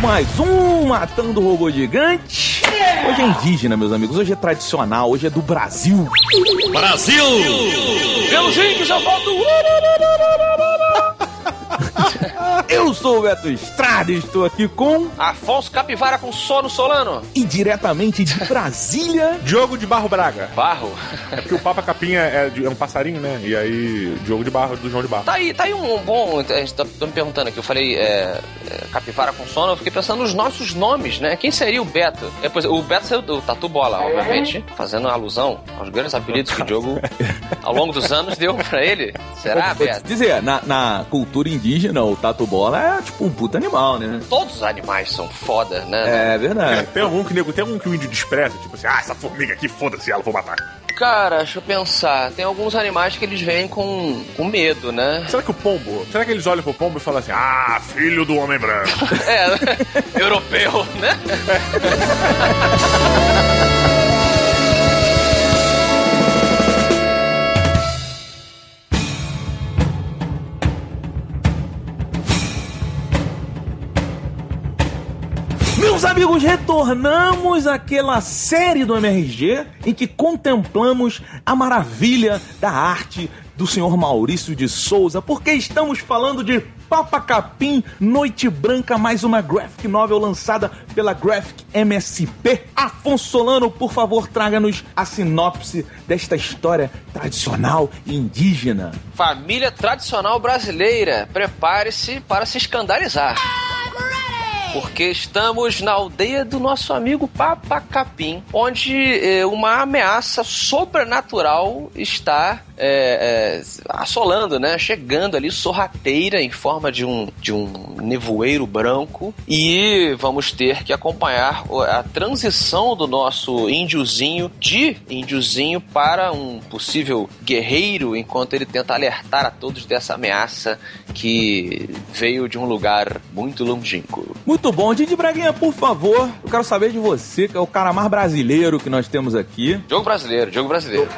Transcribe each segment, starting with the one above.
começando mais um Matando Robô Gigante. Hoje é indígena, meus amigos. Hoje é tradicional. Hoje é do Brasil. Brasil! Pelos índios eu volto. Eu sou o Beto Estrada e estou aqui com. Afonso Capivara com sono solano. E diretamente de Brasília. Diogo de Barro Braga. Barro. É porque o Papa Capinha é, de- é um passarinho, né? E aí, Diogo de Barro, do João de Barro. Tá aí, tá aí um bom. A gente tá, tá me perguntando aqui. Eu falei é, é, Capivara com sono. Eu fiquei pensando nos nossos nomes, né? Quem seria o Beto? É, pois, o Beto saiu do Tatu Bola, obviamente. Fazendo alusão aos grandes apelidos que o Diogo, ao longo dos anos, deu pra ele. Será, Beto? dizer, na, na cultura indígena, o tatu bola é tipo um puta animal, né? Todos os animais são foda, né? É verdade. Tem algum que nego, tem algum que o índio despreza, tipo assim, ah, essa formiga aqui, foda-se ela, vou matar. Cara, deixa eu pensar. Tem alguns animais que eles vêm com, com medo, né? Será que o pombo, será que eles olham pro pombo e falam assim, ah, filho do homem branco? É, europeu, né? amigos, retornamos àquela série do MRG em que contemplamos a maravilha da arte do senhor Maurício de Souza, porque estamos falando de Papa Capim Noite Branca, mais uma graphic novel lançada pela Graphic MSP. Afonso Solano, por favor, traga-nos a sinopse desta história tradicional e indígena. Família tradicional brasileira, prepare-se para se escandalizar. Porque estamos na aldeia do nosso amigo Papa Capim, onde eh, uma ameaça sobrenatural está eh, eh, assolando, né? Chegando ali sorrateira em forma de um, de um nevoeiro branco. E vamos ter que acompanhar a transição do nosso índiozinho de índiozinho para um possível guerreiro, enquanto ele tenta alertar a todos dessa ameaça que veio de um lugar muito longínquo. Muito bom. Didi Braguinha, por favor, eu quero saber de você, que é o cara mais brasileiro que nós temos aqui. Jogo brasileiro, jogo brasileiro.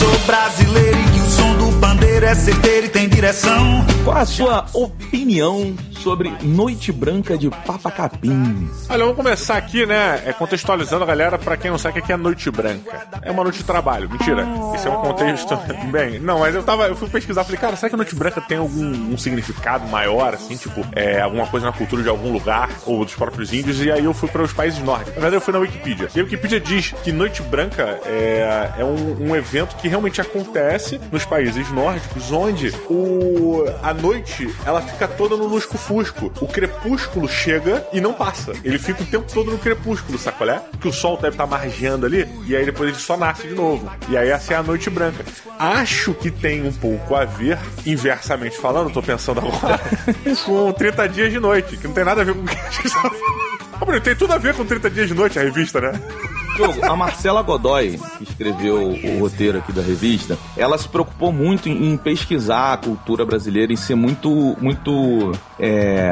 Sou brasileiro e que o som do pandeiro é certeiro e tem direção. Qual a sua opinião sobre Noite Branca de Papa Capim? Olha, vamos começar aqui, né, é, contextualizando a galera, pra quem não sabe o que é Noite Branca. É uma noite de trabalho, mentira. Isso é um contexto... Bem, não, mas eu tava, eu fui pesquisar, falei, cara, será que Noite Branca tem algum um significado maior, assim, tipo, é, alguma coisa na cultura de algum lugar, ou dos próprios índios, e aí eu fui para os países nórdicos. Na verdade, eu fui na Wikipedia. E a Wikipedia diz que Noite Branca é, é um, um evento que realmente acontece nos países nórdicos, onde o, a noite, ela fica toda no O crepúsculo chega e não passa. Ele fica o tempo todo no crepúsculo, sacolé? Que o sol deve estar margeando ali, e aí depois ele só nasce de novo. E aí essa é a Noite Branca. Acho que tem um pouco a ver, inversamente falando, tô pensando agora, com 30 dias de noite, que não tem nada a ver com o que a gente tá falando. Tem tudo a ver com 30 dias de noite a revista, né? Diogo, a Marcela Godoy, que escreveu o roteiro aqui da revista, ela se preocupou muito em, em pesquisar a cultura brasileira e ser muito, muito, é,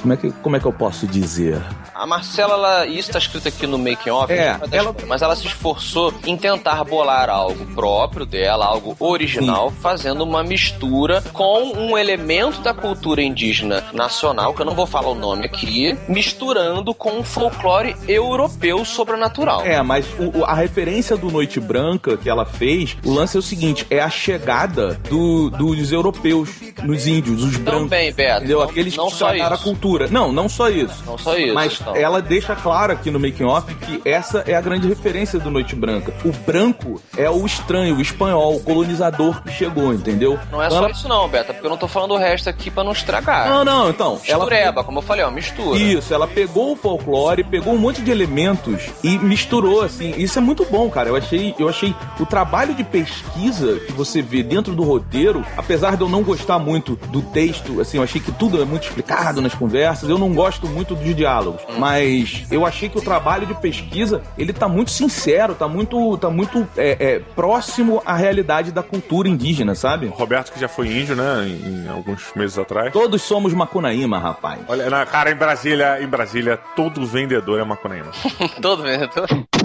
como é que, como é que eu posso dizer? A Marcela, ela, isso tá escrito aqui no making off, É, mas, ela- mas ela se esforçou em tentar bolar algo próprio dela, algo original, fazendo uma mistura com um elemento da cultura indígena nacional, que eu não vou falar o nome aqui, misturando com um folclore europeu sobrenatural. É, mas o- a referência do Noite Branca que ela fez, o lance é o seguinte, é a chegada do- dos europeus nos índios, os brancos. Também, Beto. Entendeu? Não- Aqueles não que só estragaram a cultura. Não, não só isso. Não só isso, Mas então. ela deixa claro aqui no making off que essa é a grande referência do Noite Branca. O branco é o estranho, o espanhol, o colonizador que chegou, entendeu? Não é Então só ela- isso não, Beto, porque eu não tô falando o resto aqui pra não estragar. Não, não, então. Ela Mistureba, como eu falei, ó, mistura. Isso, ela pegou o folclore, pegou um monte de elementos e misturou, assim. Isso é muito bom, cara. Eu achei, eu achei o trabalho de pesquisa que você vê dentro do roteiro, apesar de eu não gostar muito do texto, assim, eu achei que tudo é muito explicado nas conversas. Eu não gosto muito dos diálogos, mas eu achei que o trabalho de pesquisa ele tá muito sincero, tá muito, tá muito é, é, próximo à realidade da cultura indígena, sabe? Roberto, que já foi índio, né, em, em alguns meses atrás. Todos somos macunaíma, rapaz. Olha, na, cara, em Brasília, em Brasília, todo vendedor é macunaíma. Todo vendo.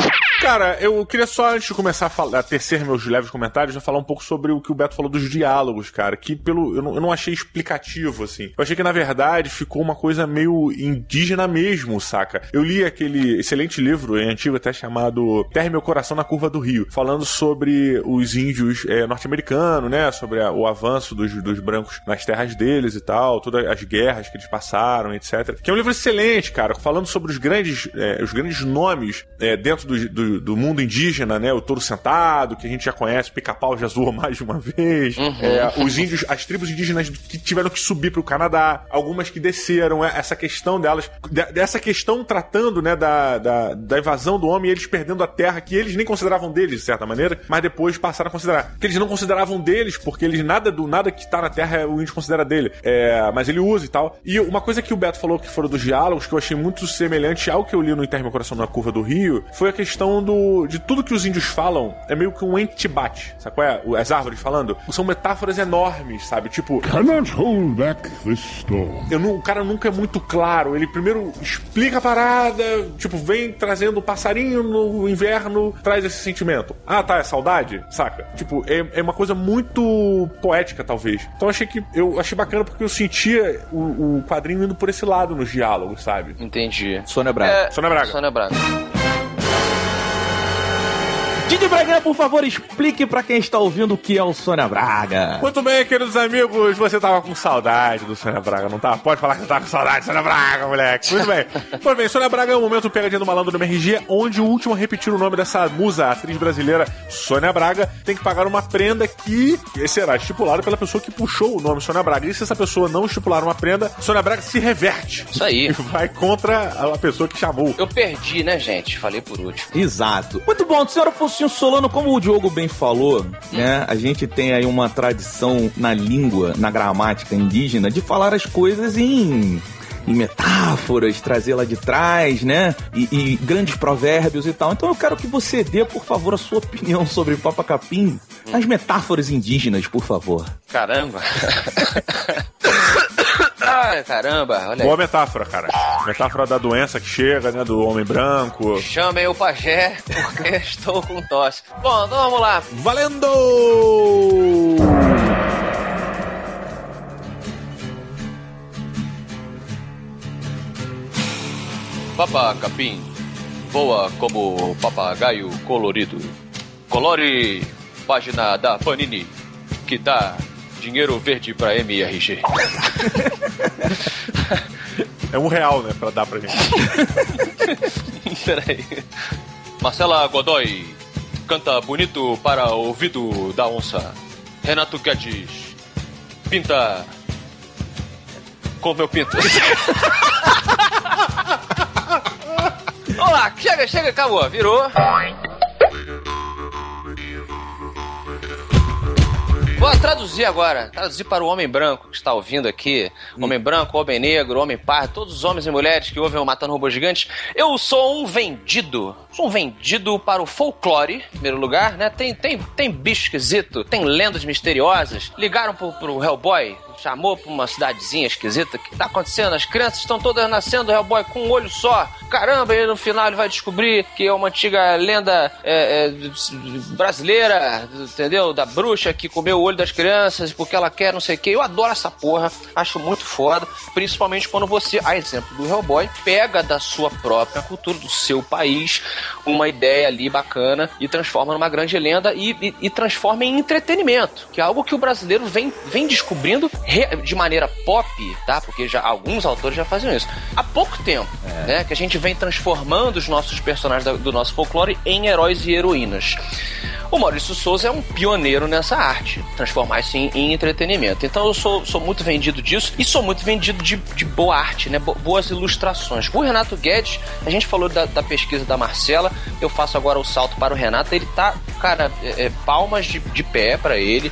Ha Cara, eu queria só, antes de começar a, falar, a tecer meus leves comentários, já falar um pouco sobre o que o Beto falou dos diálogos, cara. Que pelo. Eu não, eu não achei explicativo, assim. Eu achei que, na verdade, ficou uma coisa meio indígena mesmo, saca? Eu li aquele excelente livro, em antigo até chamado Terre Meu Coração na Curva do Rio, falando sobre os índios é, norte-americanos, né? Sobre a, o avanço dos, dos brancos nas terras deles e tal, todas as guerras que eles passaram, etc. Que é um livro excelente, cara, falando sobre os grandes, é, os grandes nomes é, dentro do, do, do, mundo indígena, né? O touro sentado, que a gente já conhece, o pica-pau já zoou mais de uma vez. Uhum. É, os índios, as tribos indígenas que tiveram que subir para o Canadá, algumas que desceram, é, essa questão delas, dessa questão tratando, né, da, da, da invasão do homem e eles perdendo a terra que eles nem consideravam deles, de certa maneira, mas depois passaram a considerar. Que eles não consideravam deles, porque eles nada do nada que tá na terra o índio considera dele. É, mas ele usa e tal. E uma coisa que o Beto falou que foram dos diálogos, que eu achei muito semelhante ao que eu li no Interno Meu Coração na Curva do Rio, foi a questão do de tudo que os índios falam é meio que um entibate, sabe qual é? As árvores falando. São metáforas enormes, sabe? Tipo. Cannot hold back the storm. Eu não, o cara nunca é muito claro. Ele primeiro explica a parada, tipo, vem trazendo o um passarinho no inverno, traz esse sentimento. Ah, tá, é saudade? Saca? Tipo, é, é uma coisa muito poética, talvez. Então achei que. Eu achei bacana porque eu sentia o, o quadrinho indo por esse lado nos diálogos, sabe? Entendi. Sônia Braga. É, Sônia Braga. Sônia Braga. Didi Braga, por favor, explique para quem está ouvindo o que é o Sônia Braga. Muito bem, queridos amigos, você tava com saudade do Sônia Braga, não tá? Pode falar que você tava com saudade do Sônia Braga, moleque. Muito bem. Pois bem, Sônia Braga é o momento pegadinha do malandro do MRG, onde o último a repetir o nome dessa musa, atriz brasileira Sônia Braga, tem que pagar uma prenda que será estipulada pela pessoa que puxou o nome Sônia Braga. E se essa pessoa não estipular uma prenda, Sônia Braga se reverte. Isso aí. E vai contra a pessoa que chamou. Eu perdi, né, gente? Falei por último. Exato. Muito bom, senhora Focinho Solano, como o Diogo bem falou, né? A gente tem aí uma tradição na língua, na gramática indígena, de falar as coisas em em metáforas, trazê-la de trás, né? E, e, grandes provérbios e tal. Então eu quero que você dê, por favor, a sua opinião sobre Papa Capim, as metáforas indígenas, por favor. Caramba! Caramba, olha Boa aí. metáfora, cara. Metáfora da doença que chega, né? Do homem branco. Chamem o pajé, porque estou com tosse. Bom, então vamos lá. Valendo! Papa Capim voa como papagaio colorido. Colore página da Panini que dá dinheiro verde pra MRG. É um real, né, pra dar pra gente. Peraí. Marcela Godoy canta bonito para o ouvido da onça. Renato Guedes pinta com meu pinto. Vamos lá, chega, chega, acabou, virou. Vou traduzir agora. Traduzir para o homem branco que está ouvindo aqui. Homem branco, homem negro, homem pardo, todos os homens e mulheres que ouvem o Matando Robôs Gigantes. Eu sou um vendido. Sou um vendido para o folclore, em primeiro lugar, né? Tem, tem, tem bicho esquisito, tem lendas misteriosas. Ligaram pro, pro Hellboy, chamou pra uma cidadezinha esquisita. O que tá acontecendo? As crianças estão todas nascendo, o Hellboy com um olho só. Caramba, e no final ele vai descobrir que é uma antiga lenda é, é, brasileira, entendeu? Da bruxa que comeu o olho das crianças porque ela quer não sei o que. Eu adoro essa porra, acho muito foda. Principalmente quando você, a exemplo do Hellboy, pega da sua própria cultura, do seu país, uma ideia ali bacana e transforma numa grande lenda e, e, e transforma em entretenimento, que é algo que o brasileiro vem, vem descobrindo de maneira pop, tá? Porque já alguns autores já faziam isso. Há pouco tempo, é. né? Que a gente vem transformando os nossos personagens do nosso folclore em heróis e heroínas. O Maurício Souza é um pioneiro nessa arte, transformar isso em, em, entretenimento. Então eu sou, sou muito vendido disso e sou muito vendido de, de boa arte, né? boas ilustrações. O Renato Guedes, a gente falou da, da pesquisa da Marcela, eu faço agora o salto para o Renato. Ele tá, cara, é, é, palmas de, de pé para ele.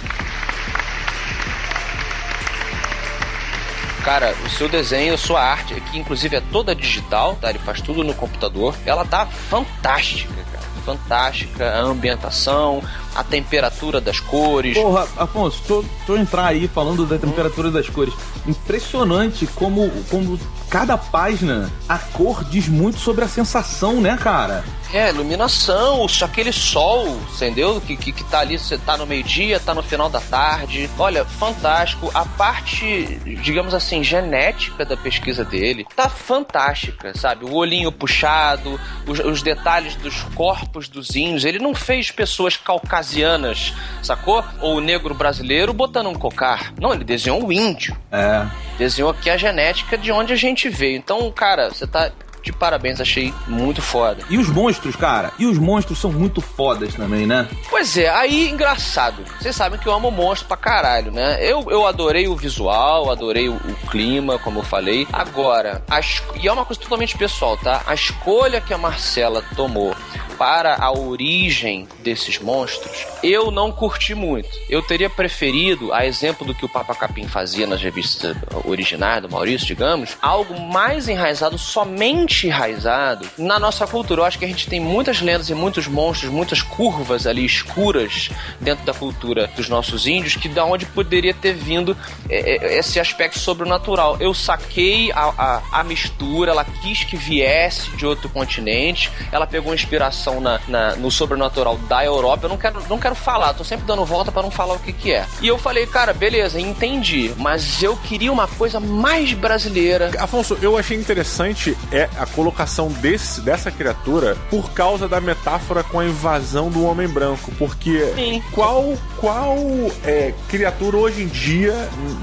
Cara, o seu desenho, a sua arte, que inclusive é toda digital, tá? Ele faz tudo no computador. Ela tá fantástica, cara. Fantástica. A ambientação, a temperatura das cores. Porra, Afonso, tô, tô entrar aí falando da temperatura das cores. Impressionante como, como cada página, a cor diz muito sobre a sensação, né, cara? É, iluminação, aquele sol, entendeu? Que, que, que tá ali, você tá no meio-dia, tá no final da tarde. Olha, fantástico. A parte, digamos assim, genética da pesquisa dele tá fantástica, sabe? O olhinho puxado, os, os detalhes dos corpos dos índios. Ele não fez pessoas caucasianas, sacou? Ou negro brasileiro botando um cocar. Não, ele desenhou o índio. É. Desenhou aqui a genética de onde a gente veio. Então, cara, você tá de parabéns, achei muito foda. E os monstros, cara? E os monstros são muito fodas também, né? Pois é, aí engraçado. Vocês sabem que eu amo monstro pra caralho, né? Eu, eu adorei o visual, adorei o, o clima, como eu falei. Agora, as, e é uma coisa totalmente pessoal, tá? A escolha que a Marcela tomou para a origem desses monstros, eu não curti muito. Eu teria preferido, a exemplo do que o Papa Capim fazia nas revistas originais do Maurício, digamos, algo mais enraizado, somente enraizado na nossa cultura. Eu acho que a gente tem muitas lendas e muitos monstros, muitas curvas ali escuras dentro da cultura dos nossos índios, que da onde poderia ter vindo é, é, esse aspecto sobrenatural. Eu saquei a, a, a mistura, ela quis que viesse de outro continente, ela pegou inspiração na, na, no sobrenatural da Europa, eu não quero, não quero falar, tô sempre dando volta para não falar o que que é. E eu falei, cara, beleza, entendi, mas eu queria uma coisa mais brasileira. Afonso, eu achei interessante é a colocação desse, dessa criatura por causa da metáfora com a invasão do homem branco, porque Sim. qual qual é, criatura hoje em dia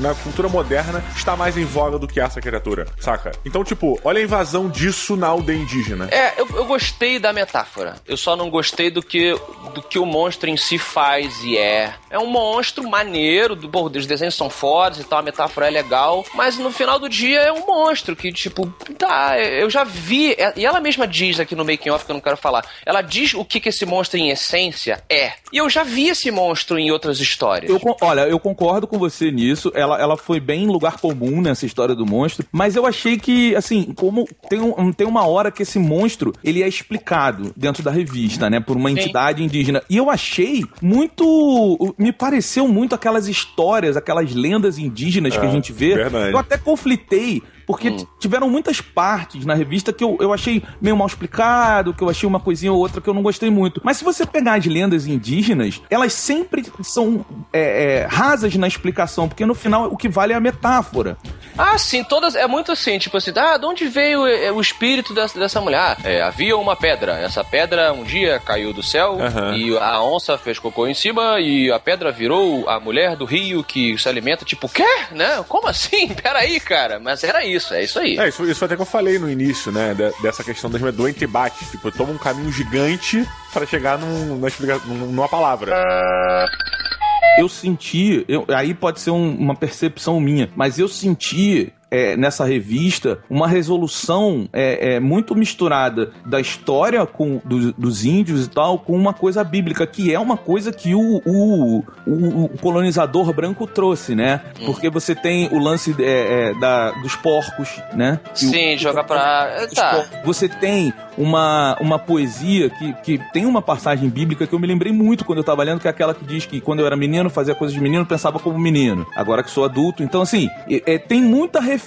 na cultura moderna está mais em voga do que essa criatura, saca? Então, tipo, olha a invasão disso na aldeia indígena. É, eu, eu gostei da metáfora. Eu só não gostei do que, do que o monstro em si faz e é. É um monstro maneiro, do, bom, os desenhos são fodas e tal, a metáfora é legal, mas no final do dia é um monstro que, tipo, tá, eu já vi, é, e ela mesma diz aqui no making off que eu não quero falar, ela diz o que, que esse monstro em essência é. E eu já vi esse monstro em outras histórias. Eu, olha, eu concordo com você nisso, ela, ela foi bem lugar comum nessa história do monstro, mas eu achei que, assim, como tem, um, tem uma hora que esse monstro, ele é explicado dentro da revista, né, por uma Sim. entidade indígena, e eu achei muito me pareceu muito aquelas histórias, aquelas lendas indígenas é, que a é, gente vê. Verdade. Eu até conflitei porque hum. tiveram muitas partes na revista que eu, eu achei meio mal explicado, que eu achei uma coisinha ou outra que eu não gostei muito. Mas se você pegar as lendas indígenas, elas sempre são é, é, rasas na explicação, porque no final o que vale é a metáfora. Ah, sim, todas. É muito assim, tipo assim, ah, de onde veio é, o espírito dessa, dessa mulher? É, havia uma pedra. Essa pedra um dia caiu do céu uhum. e a onça fez cocô em cima e a pedra virou a mulher do rio que se alimenta. Tipo, quê? Né? Como assim? Peraí, cara. Mas era isso isso, é isso aí. É, isso, isso foi até que eu falei no início, né? dessa questão do, do entebate. Tipo, toma um caminho gigante para chegar num, numa palavra. Eu senti, eu, aí pode ser um, uma percepção minha, mas eu senti é, nessa revista uma resolução é, é, muito misturada da história com, do, dos índios e tal com uma coisa bíblica, que é uma coisa que o, o, o, o colonizador branco trouxe, né? Hum. Porque você tem o lance é, é, da, dos porcos, né? Sim, o, joga pra. Tá. Você tem uma, uma poesia que, que tem uma passagem bíblica que eu me lembrei muito quando eu tava lendo, que é aquela que diz que quando eu era menino, fazia coisas de menino, pensava como menino. Agora que sou adulto. Então, assim, é, tem muita referência.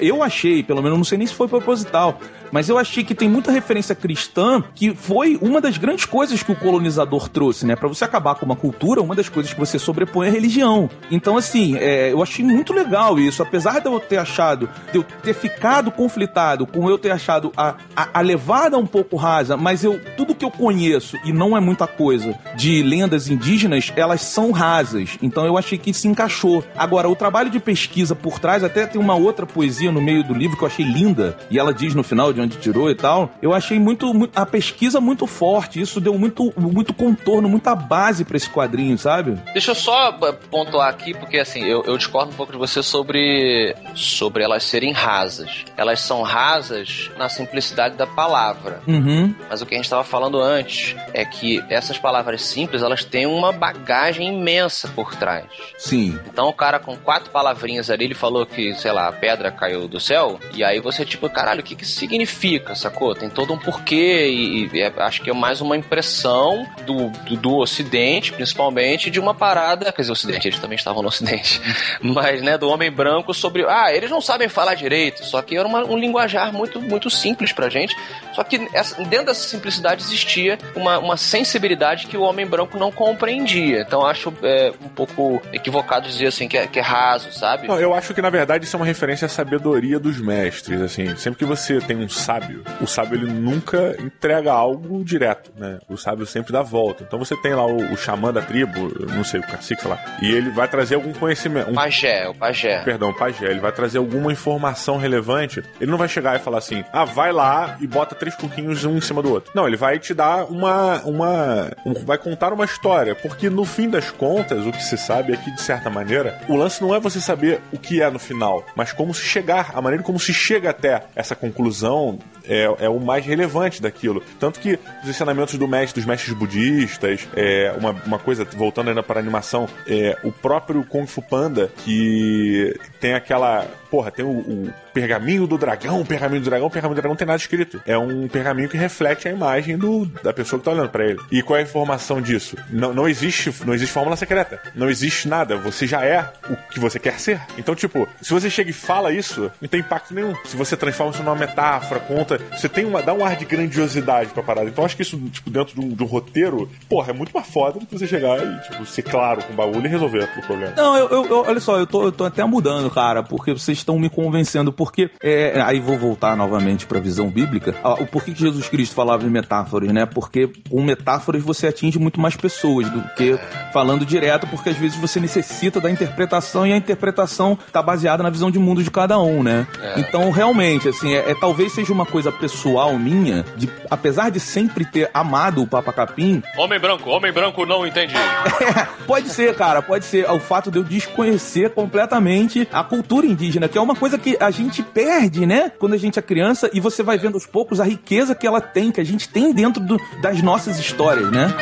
Eu achei, pelo menos, não sei nem se foi proposital, mas eu achei que tem muita referência cristã que foi uma das grandes coisas que o colonizador trouxe, né? Para você acabar com uma cultura, uma das coisas que você sobrepõe é a religião. Então, assim, é, eu achei muito legal isso. Apesar de eu ter achado, de eu ter ficado conflitado com eu ter achado a, a, a levada um pouco rasa, mas eu tudo que eu conheço, e não é muita coisa, de lendas indígenas, elas são rasas. Então eu achei que se encaixou. Agora, o trabalho de pesquisa por trás, até tem uma outra poesia no meio do livro que eu achei linda, e ela diz no final de onde tirou e tal. Eu achei muito, muito a pesquisa muito forte, isso deu muito, muito contorno, muita base para esse quadrinho, sabe? Deixa eu só pontuar aqui, porque assim, eu, eu discordo um pouco de você sobre, sobre elas serem rasas. Elas são rasas na simplicidade da palavra palavra. Uhum. Mas o que a gente estava falando antes é que essas palavras simples, elas têm uma bagagem imensa por trás. Sim. Então o cara com quatro palavrinhas ali, ele falou que, sei lá, pedra caiu do céu, e aí você, tipo, caralho, o que que isso significa, sacou? Tem todo um porquê, e, e é, acho que é mais uma impressão do, do, do, Ocidente, principalmente, de uma parada. Quer dizer, Ocidente, eles também estavam no Ocidente, mas, né, do homem branco sobre. Ah, eles não sabem falar direito, só que era uma, um linguajar muito, muito simples pra gente. Só que essa, dentro dessa simplicidade existia uma, uma sensibilidade que o homem branco não compreendia. Então acho é, um pouco equivocado dizer assim que é, que é raso, sabe? Não, eu acho que na verdade isso é uma referência à sabedoria dos mestres. Assim, sempre que você tem um sábio, o sábio ele nunca entrega algo direto, né? O sábio sempre dá volta. Então você tem lá o, o xamã da tribo, não sei, o cacique, sei lá, e ele vai trazer algum conhecimento. Um... Pajé, o pajé. Perdão, o pajé. Ele vai trazer alguma informação relevante. Ele não vai chegar e falar assim, ah, vai lá e bota três coquinhos um em cima do outro. Não, ele vai te dar uma. uma um, vai contar uma história. Porque no fim das contas, o que se sabe é que, de certa maneira, o lance não é você saber o que é no final, mas como se chegar, a maneira como se chega até essa conclusão é, é, o mais relevante daquilo. Tanto que os ensinamentos do mestre, dos mestres budistas, é, uma, uma coisa, voltando ainda para a animação, é, o próprio Kung Fu Panda, que tem aquela. Porra, tem o, o pergaminho do dragão, pergaminho do dragão, pergaminho do dragão não tem nada escrito. É um pergaminho que reflete a imagem do, da pessoa que tá olhando para ele. E qual é a informação disso? Não, não existe não existe fórmula secreta. Não existe nada. Você já é o que você quer ser. Então, tipo, se você chega e fala isso, não tem impacto nenhum. Se você transforma isso numa metáfora, conta, você tem uma dá um ar de grandiosidade pra parada. Então, acho que isso, tipo, dentro de um, de um roteiro, porra, é muito mais foda do que você chegar e, tipo, ser claro com o baú e resolver o problema. Não, eu, eu, olha só, eu tô, eu tô até mudando, cara, porque vocês estão me convencendo, porque é, aí vou voltar novamente para a visão bíblica. Ah, o porquê que Jesus Cristo falava em metáforas, né? Porque com metáforas você atinge muito mais pessoas do que falando direto, porque às vezes você necessita da interpretação e a interpretação tá baseada na visão de mundo de cada um, né? É. Então, realmente, assim, é, é, talvez seja uma coisa pessoal minha, de, apesar de sempre ter amado o Papa Capim. Homem branco, homem branco não entendi. Pode ser, cara, pode ser. O fato de eu desconhecer completamente a cultura indígena, que é uma coisa que a gente perde, né? Quando a gente é criança e você vai vendo aos poucos a riqueza que ela tem, que a gente tem dentro do, das nossas histórias, né?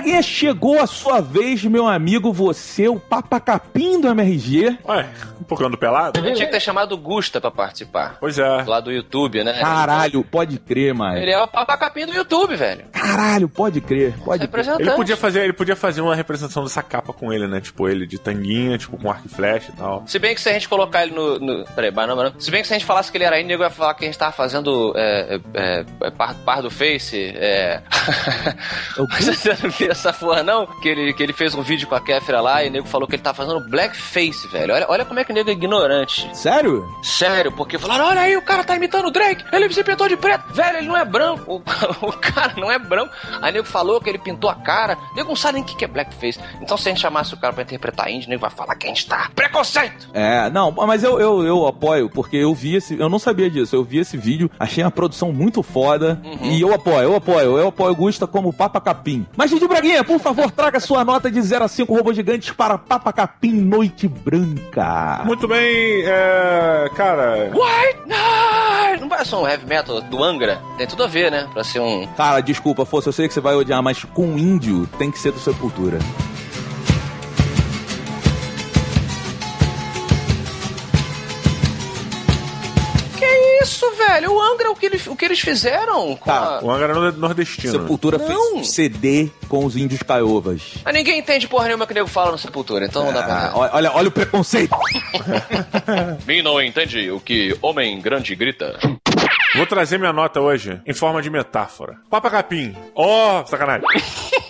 Braguinha, chegou a sua vez, meu amigo, você, o papacapim do MRG. Ué, procurando pelado? Ele tinha que ter chamado o Gusta pra participar. Pois é. Lá do YouTube, né? Caralho, pode crer, mano. Ele é o papacapim do YouTube, velho. Caralho, pode crer, pode crer. Ele podia, fazer, ele podia fazer uma representação dessa capa com ele, né? Tipo, ele de tanguinha, tipo, com arco e flecha e tal. Se bem que se a gente colocar ele no... no... Peraí, não, não. Se bem que se a gente falasse que ele era índio, ia falar que a gente tava fazendo é, é, é, par, par do Face, é... Viu essa porra, não? Que ele, que ele fez um vídeo com a Kéfera lá e o nego falou que ele tá fazendo blackface, velho. Olha, olha como é que o nego é ignorante. Sério? Sério, porque falaram, olha aí, o cara tá imitando o Drake, ele se pintou de preto. Velho, ele não é branco. O, o cara não é branco. Aí o nego falou que ele pintou a cara. O nego não sabe nem o que é blackface. Então se a gente chamasse o cara pra interpretar índio, o nego vai falar que a gente tá preconceito. É, não, mas eu, eu, eu apoio, porque eu vi esse. Eu não sabia disso. Eu vi esse vídeo, achei a produção muito foda. Uhum. E eu apoio, eu apoio. Eu apoio Gusta como Papa Capim. Mas, Didi Braguinha, por favor, traga sua nota de 0 a 5 robôs gigantes para Papa Capim Noite Branca. Muito bem, é. Cara. White Night! Não parece um heavy metal do Angra? Tem tudo a ver, né? Pra ser um. Cara, desculpa, fosse, eu sei que você vai odiar, mas com índio tem que ser do Sepultura. Velho? O Angra, o que, ele, o que eles fizeram? Tá, a... o Angra é nordestino. Sepultura não. fez CD com os índios caiovas. Mas ninguém entende porra nenhuma que o nego fala no Sepultura, então não dá pra... Ah, olha, olha o preconceito. Mim não entende o que homem grande grita. Vou trazer minha nota hoje em forma de metáfora. Papa Capim. Ó, oh, sacanagem.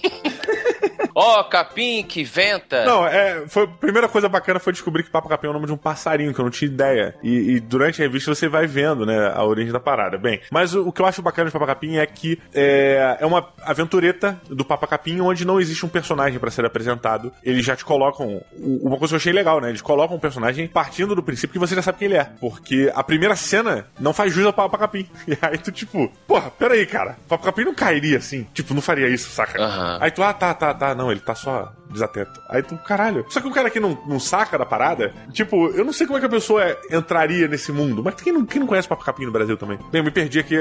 Ó, oh, capim que venta. Não, é, foi, a primeira coisa bacana foi descobrir que Papa Capim é o nome de um passarinho, que eu não tinha ideia. E, e durante a revista você vai vendo, né, a origem da parada. Bem, mas o, o que eu acho bacana de Papa Capim é que é, é uma aventureta do Papa Capim onde não existe um personagem para ser apresentado. Eles já te colocam. Uma coisa que eu achei legal, né? Eles colocam um personagem partindo do princípio que você já sabe quem ele é. Porque a primeira cena não faz jus ao Papa Capim. E aí tu, tipo, porra, peraí, cara. O Papa Capim não cairia assim. Tipo, não faria isso, saca? Uhum. Aí tu, ah, tá, tá, tá. Não, ele tá só desatento. Aí tu, caralho. Só que o cara que não, não saca da parada, tipo, eu não sei como é que a pessoa entraria nesse mundo. Mas quem não, quem não conhece Papo Capim no Brasil também? Bem, eu me perdi aqui.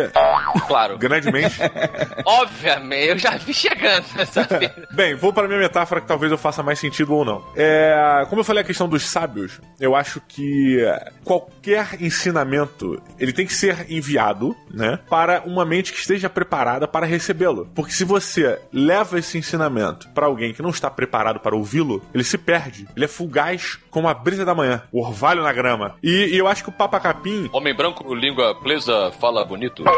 Claro. Grandemente. Obviamente, eu já vi chegando nessa Bem, vou para minha metáfora que talvez eu faça mais sentido ou não. É, como eu falei a questão dos sábios, eu acho que qualquer ensinamento ele tem que ser enviado, né, para uma mente que esteja preparada para recebê-lo. Porque se você leva esse ensinamento para alguém que não está preparado para ouvi-lo, ele se perde. Ele é fugaz como a brisa da manhã, o orvalho na grama. E, e eu acho que o Papa Capim. Homem branco, língua presa, fala bonito.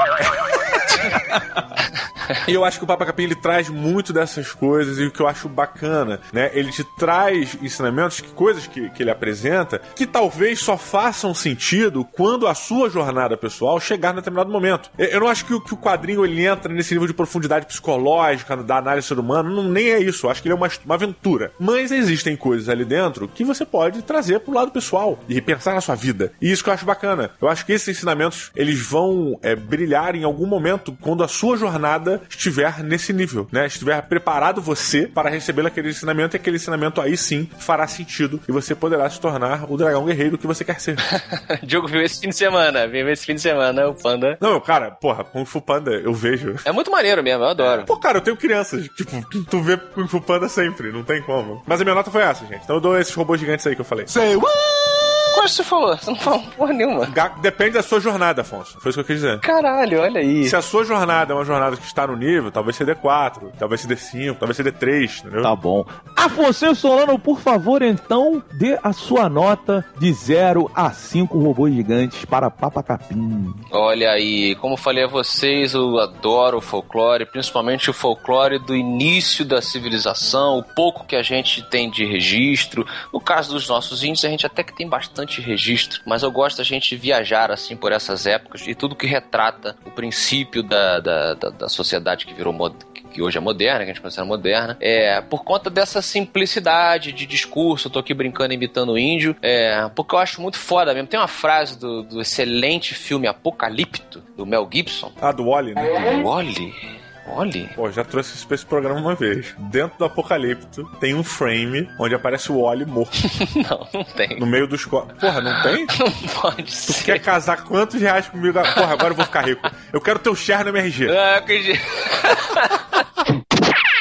e eu acho que o Papa Capim ele traz muito dessas coisas e o que eu acho bacana, né? Ele te traz ensinamentos, coisas que, que ele apresenta, que talvez só façam sentido quando a sua jornada pessoal chegar em determinado momento. Eu não acho que o, que o quadrinho ele entra nesse nível de profundidade psicológica, da análise do ser humano, não, nem é isso. Eu acho que ele é uma, uma aventura. Mas existem coisas ali dentro que você pode trazer pro lado pessoal e repensar na sua vida. E isso que eu acho bacana. Eu acho que esses ensinamentos, eles vão é, brilhar em algum momento quando a sua jornada estiver nesse nível, né? Estiver preparado você para receber aquele ensinamento e aquele ensinamento aí sim fará sentido e você poderá se tornar o dragão guerreiro que você quer ser. Diogo viu esse fim de semana, viu esse fim de semana o Panda. Não, cara, porra, Kung Fu Panda eu vejo. É muito maneiro mesmo, eu adoro. Pô, cara, eu tenho crianças, tipo, tu vê Kung Fu Panda sempre, não tem como. Mas a minha nota foi essa, gente. Então eu dou esses robôs gigantes aí que eu falei. Say what? Qual você falou? Você não falou porra nenhuma. Depende da sua jornada, Afonso. Foi isso que eu quis dizer. Caralho, olha aí. Se a sua jornada é uma jornada que está no nível, talvez seja D4, talvez seja D5, talvez seja D3, entendeu? Tá bom. Afonso Solano, por favor, então, dê a sua nota de 0 a 5 robôs gigantes para Papa Capim. Olha aí, como falei a vocês, eu adoro o folclore, principalmente o folclore do início da civilização, o pouco que a gente tem de registro. No caso dos nossos índios, a gente até que tem bastante registro, mas eu gosto da gente viajar assim por essas épocas e tudo que retrata o princípio da, da, da, da sociedade que virou que hoje é moderna, que a gente considera moderna, é por conta dessa simplicidade de discurso. Eu tô aqui brincando, imitando o índio, é, porque eu acho muito foda mesmo. Tem uma frase do, do excelente filme Apocalipto, do Mel Gibson. Ah, do Wally, né? Do Wally. Olha. Pô, já trouxe isso pra esse programa uma vez. Dentro do Apocalipto tem um frame onde aparece o Wally morto. não, não tem. No meio dos corpos. Porra, não tem? Não pode tu ser. Tu quer casar quantos reais comigo? Porra, agora eu vou ficar rico. Eu quero teu share no MRG. Ah, acredito.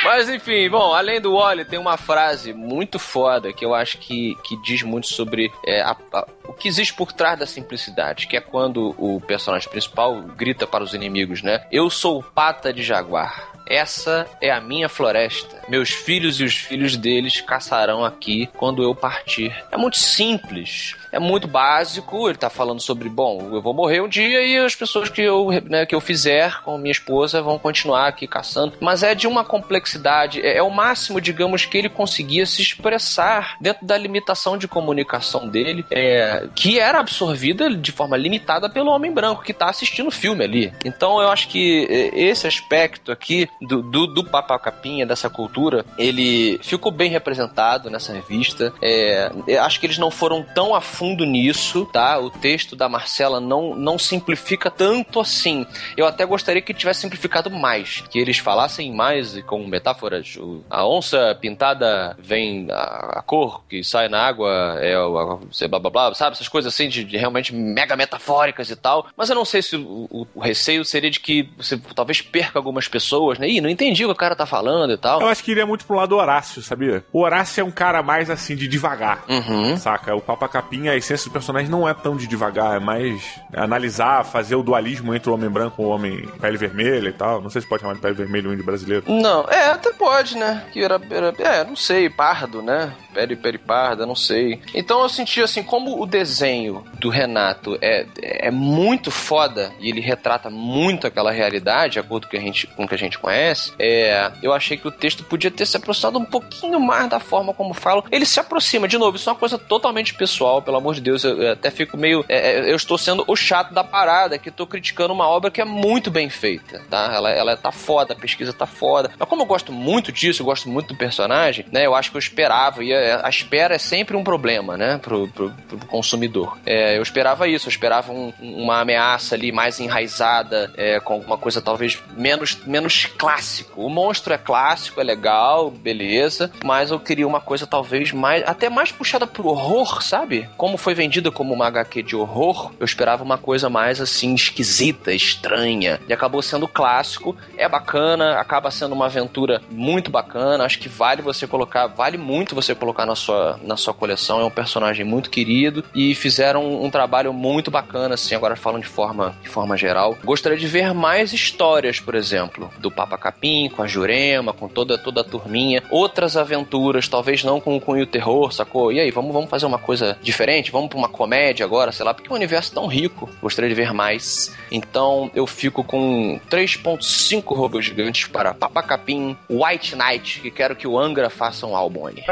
Mas enfim, bom, além do Wally, tem uma frase muito foda que eu acho que, que diz muito sobre é, a, a, que existe por trás da simplicidade, que é quando o personagem principal grita para os inimigos, né? Eu sou pata de jaguar. Essa é a minha floresta. Meus filhos e os filhos deles caçarão aqui quando eu partir. É muito simples, é muito básico. Ele tá falando sobre, bom, eu vou morrer um dia e as pessoas que eu, né, que eu fizer com minha esposa vão continuar aqui caçando. Mas é de uma complexidade, é, é o máximo, digamos, que ele conseguia se expressar dentro da limitação de comunicação dele, é, que era absorvida de forma limitada pelo homem branco que tá assistindo o filme ali. Então eu acho que é, esse aspecto aqui do, do, do papacapinha, dessa cultura, ele ficou bem representado nessa revista. É, acho que eles não foram tão a fundo nisso, tá? O texto da Marcela não, não simplifica tanto assim. Eu até gostaria que tivesse simplificado mais, que eles falassem mais com metáforas. A onça pintada vem a, a cor que sai na água é o blá blá blá, sabe? Essas coisas assim de, de realmente mega metafóricas e tal. Mas eu não sei se o, o, o, receio seria de que você talvez perca algumas pessoas, né? Ih, não entendi o que o cara tá falando e tal. Eu acho que iria muito pro lado do Horácio, sabia? O Horácio é um cara mais assim de devagar, uhum. saca? O Papa Capinha a essência do personagem não é tão de devagar, é mais analisar, fazer o dualismo entre o homem branco e o homem pele vermelha e tal. Não sei se pode chamar de pele vermelha o índio brasileiro. Não, é, até pode, né? Que era, era é, não sei, pardo, né? pele periparda, não sei. Então eu senti assim, como o desenho do Renato é, é muito foda e ele retrata muito aquela realidade, de acordo com, a gente, com o que a gente conhece, é, eu achei que o texto podia ter se aproximado um pouquinho mais da forma como falo. Ele se aproxima, de novo, isso é uma coisa totalmente pessoal, pelo amor de Deus, eu, eu até fico meio. É, é eu estou sendo o chato da parada, que estou criticando uma obra que é muito bem feita, tá? Ela, ela tá foda, a pesquisa tá foda. Mas como eu gosto muito disso, eu gosto muito do personagem, né? Eu acho que eu esperava, e a, a espera é sempre um problema, né? Pro, pro, pro consumidor. É, eu esperava isso, eu esperava um, uma ameaça ali mais enraizada, é, com alguma coisa talvez menos, menos clássico. O monstro é clássico, é legal, beleza, mas eu queria uma coisa talvez mais, até mais puxada pro horror, sabe? Como foi vendida como uma HQ de horror, eu esperava uma coisa mais assim, esquisita, estranha. E acabou sendo clássico, é bacana, acaba sendo uma aventura muito bacana, acho que vale você colocar, vale muito você colocar na sua, na sua coleção, é um personagem muito querido e fizeram um, um trabalho muito bacana, assim, agora falando de forma, de forma geral. Gostaria de ver mais histórias, por exemplo, do Papa Capim, com a Jurema, com toda, toda a turminha, outras aventuras, talvez não com o cunho terror, sacou? E aí, vamos, vamos fazer uma coisa diferente? Vamos pra uma comédia agora, sei lá, porque é um universo tão rico, gostaria de ver mais. Então eu fico com 3.5 robôs gigantes para Papa Capim, White Knight, que quero que o Angra faça um álbum aí.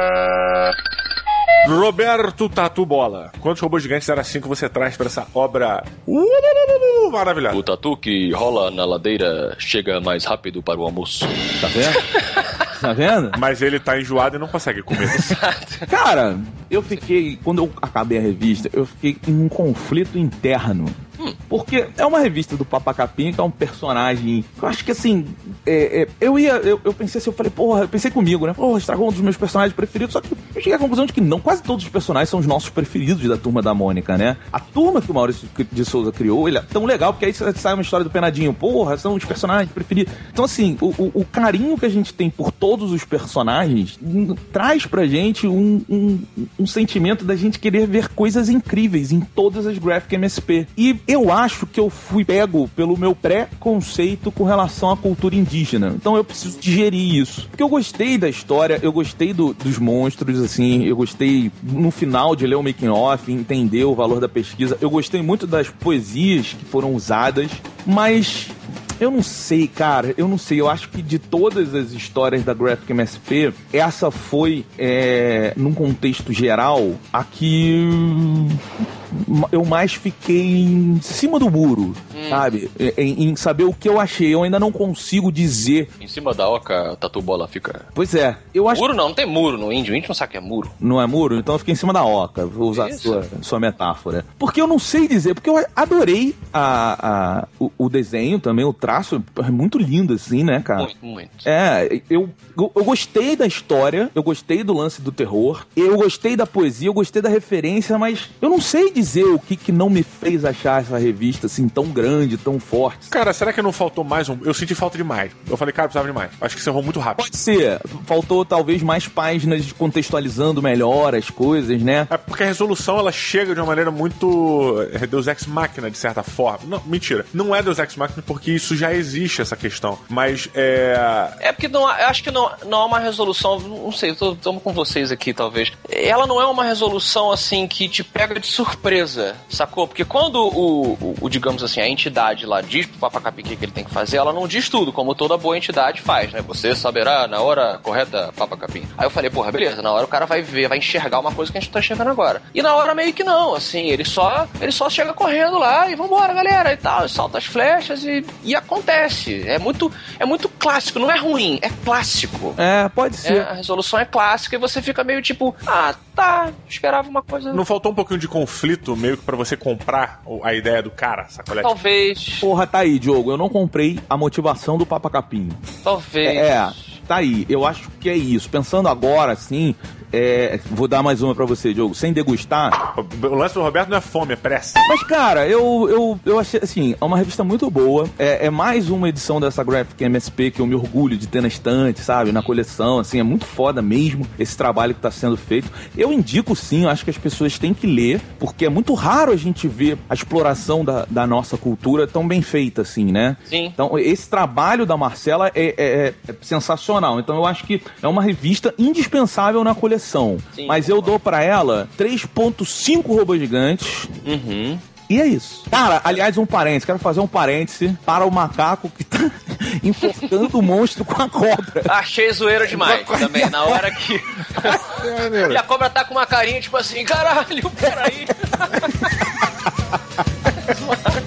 Roberto Tatu Bola. Quantos robôs gigantes era assim que você traz para essa obra uh, maravilhosa? O tatu que rola na ladeira chega mais rápido para o almoço. Tá vendo? Tá vendo? Mas ele tá enjoado e não consegue comer. Cara, eu fiquei. Quando eu acabei a revista, eu fiquei em um conflito interno. Porque é uma revista do Papacapim, que é um personagem. Eu acho que assim. É, é, eu ia. Eu, eu, pensei assim, eu falei, porra, eu pensei comigo, né? Porra, estragou um dos meus personagens preferidos. Só que eu cheguei à conclusão de que não, quase todos os personagens são os nossos preferidos da turma da Mônica, né? A turma que o Maurício de Souza criou, ele é tão legal, porque aí sai uma história do Penadinho. Porra, são os personagens preferidos. Então, assim, o, o, o carinho que a gente tem por todos os personagens traz pra gente um, um, um sentimento da gente querer ver coisas incríveis em todas as Graphic MSP. E eu acho que eu fui pego pelo meu pré-conceito com relação à cultura indígena. Então eu preciso digerir isso. Porque eu gostei da história, eu gostei do, dos monstros, assim, eu gostei no final de ler o making off, entender o valor da pesquisa. Eu gostei muito das poesias que foram usadas, mas eu não sei, cara. Eu não sei. Eu acho que de todas as histórias da Graphic MSP, essa foi, é, num contexto geral, a que eu mais fiquei em cima do muro, hum. sabe? Em, em, saber o que eu achei. Eu ainda não consigo dizer. Em cima da oca, a tatu bola fica. Pois é. Eu acho... Muro não, não tem muro no índio. O índio não sabe que é muro. Não é muro? Então eu fiquei em cima da oca. Vou usar a sua, sua metáfora. Porque eu não sei dizer, porque eu adorei a, a, o, o desenho também, o traço é muito lindo, assim, né, cara? Muito, muito. É, eu, eu, eu gostei da história, eu gostei do lance do terror, eu gostei da poesia, eu gostei da referência, mas eu não sei dizer o que, que não me fez achar essa revista assim tão grande, tão forte. Cara, será que não faltou mais um? Eu senti falta de mais. Eu falei, cara, precisava de mais. Acho que você errou muito rápido. Pode ser. Faltou talvez mais páginas contextualizando melhor as coisas, né? É porque a resolução ela chega de uma maneira muito é, Deus Ex Machina, de certa forma. Não, mentira. Não é Deus Ex Machina porque isso já existe, essa questão. Mas é. É porque não, eu acho que não, não há uma resolução. Não sei, eu tô, tô com vocês aqui, talvez. Ela não é uma resolução assim que te pega de surpresa, sacou? Porque quando o, o, o digamos assim, a entidade lá diz pro Papacapi o que ele tem que fazer, ela não diz tudo, como toda boa entidade faz, né? Você saberá na hora correta, Papacapim. Aí eu falei, porra, beleza, na hora o cara vai ver, vai enxergar uma coisa que a gente tá enxergando agora. E na hora meio que não, assim, ele só, ele só chega correndo lá e vambora, galera, e tal, solta as flechas e, e acontece. É muito, é muito clássico, não é ruim, é clássico. É, pode ser. É, a resolução é clássica e você fica meio tipo, ah, tá, esperava uma coisa. Não faltou um pouquinho de conflito meio que pra você comprar a ideia do cara, sacolé? Talvez. Porra, tá aí, Diogo, eu não comprei a motivação do Papa Capim. Talvez. É, tá aí. Eu acho que é isso. Pensando agora, assim, é, vou dar mais uma para você, Diogo. Sem degustar. O lance do Roberto não é fome, é pressa. Mas, cara, eu, eu, eu achei, assim, é uma revista muito boa. É, é, mais uma edição dessa Graphic MSP que eu me orgulho de ter na estante, sabe? Na coleção, assim, é muito foda mesmo esse trabalho que tá sendo feito. Eu indico sim, eu acho que as pessoas têm que ler, porque é muito raro a gente ver a exploração da, da nossa cultura tão bem feita, assim, né? Sim. Então, esse trabalho da Marcela é, é, é sensacional. Então, eu acho que é uma revista indispensável na coleção direção. Sim, mas eu dou pra ela 3.5 robôs gigantes. Uhum. E é isso. Cara, aliás, um parêntese. Quero fazer um parêntese para o macaco que tá enforcando o monstro com a cobra. Achei zoeira demais também, na hora que. e a cobra tá com uma carinha tipo assim, caralho, peraí.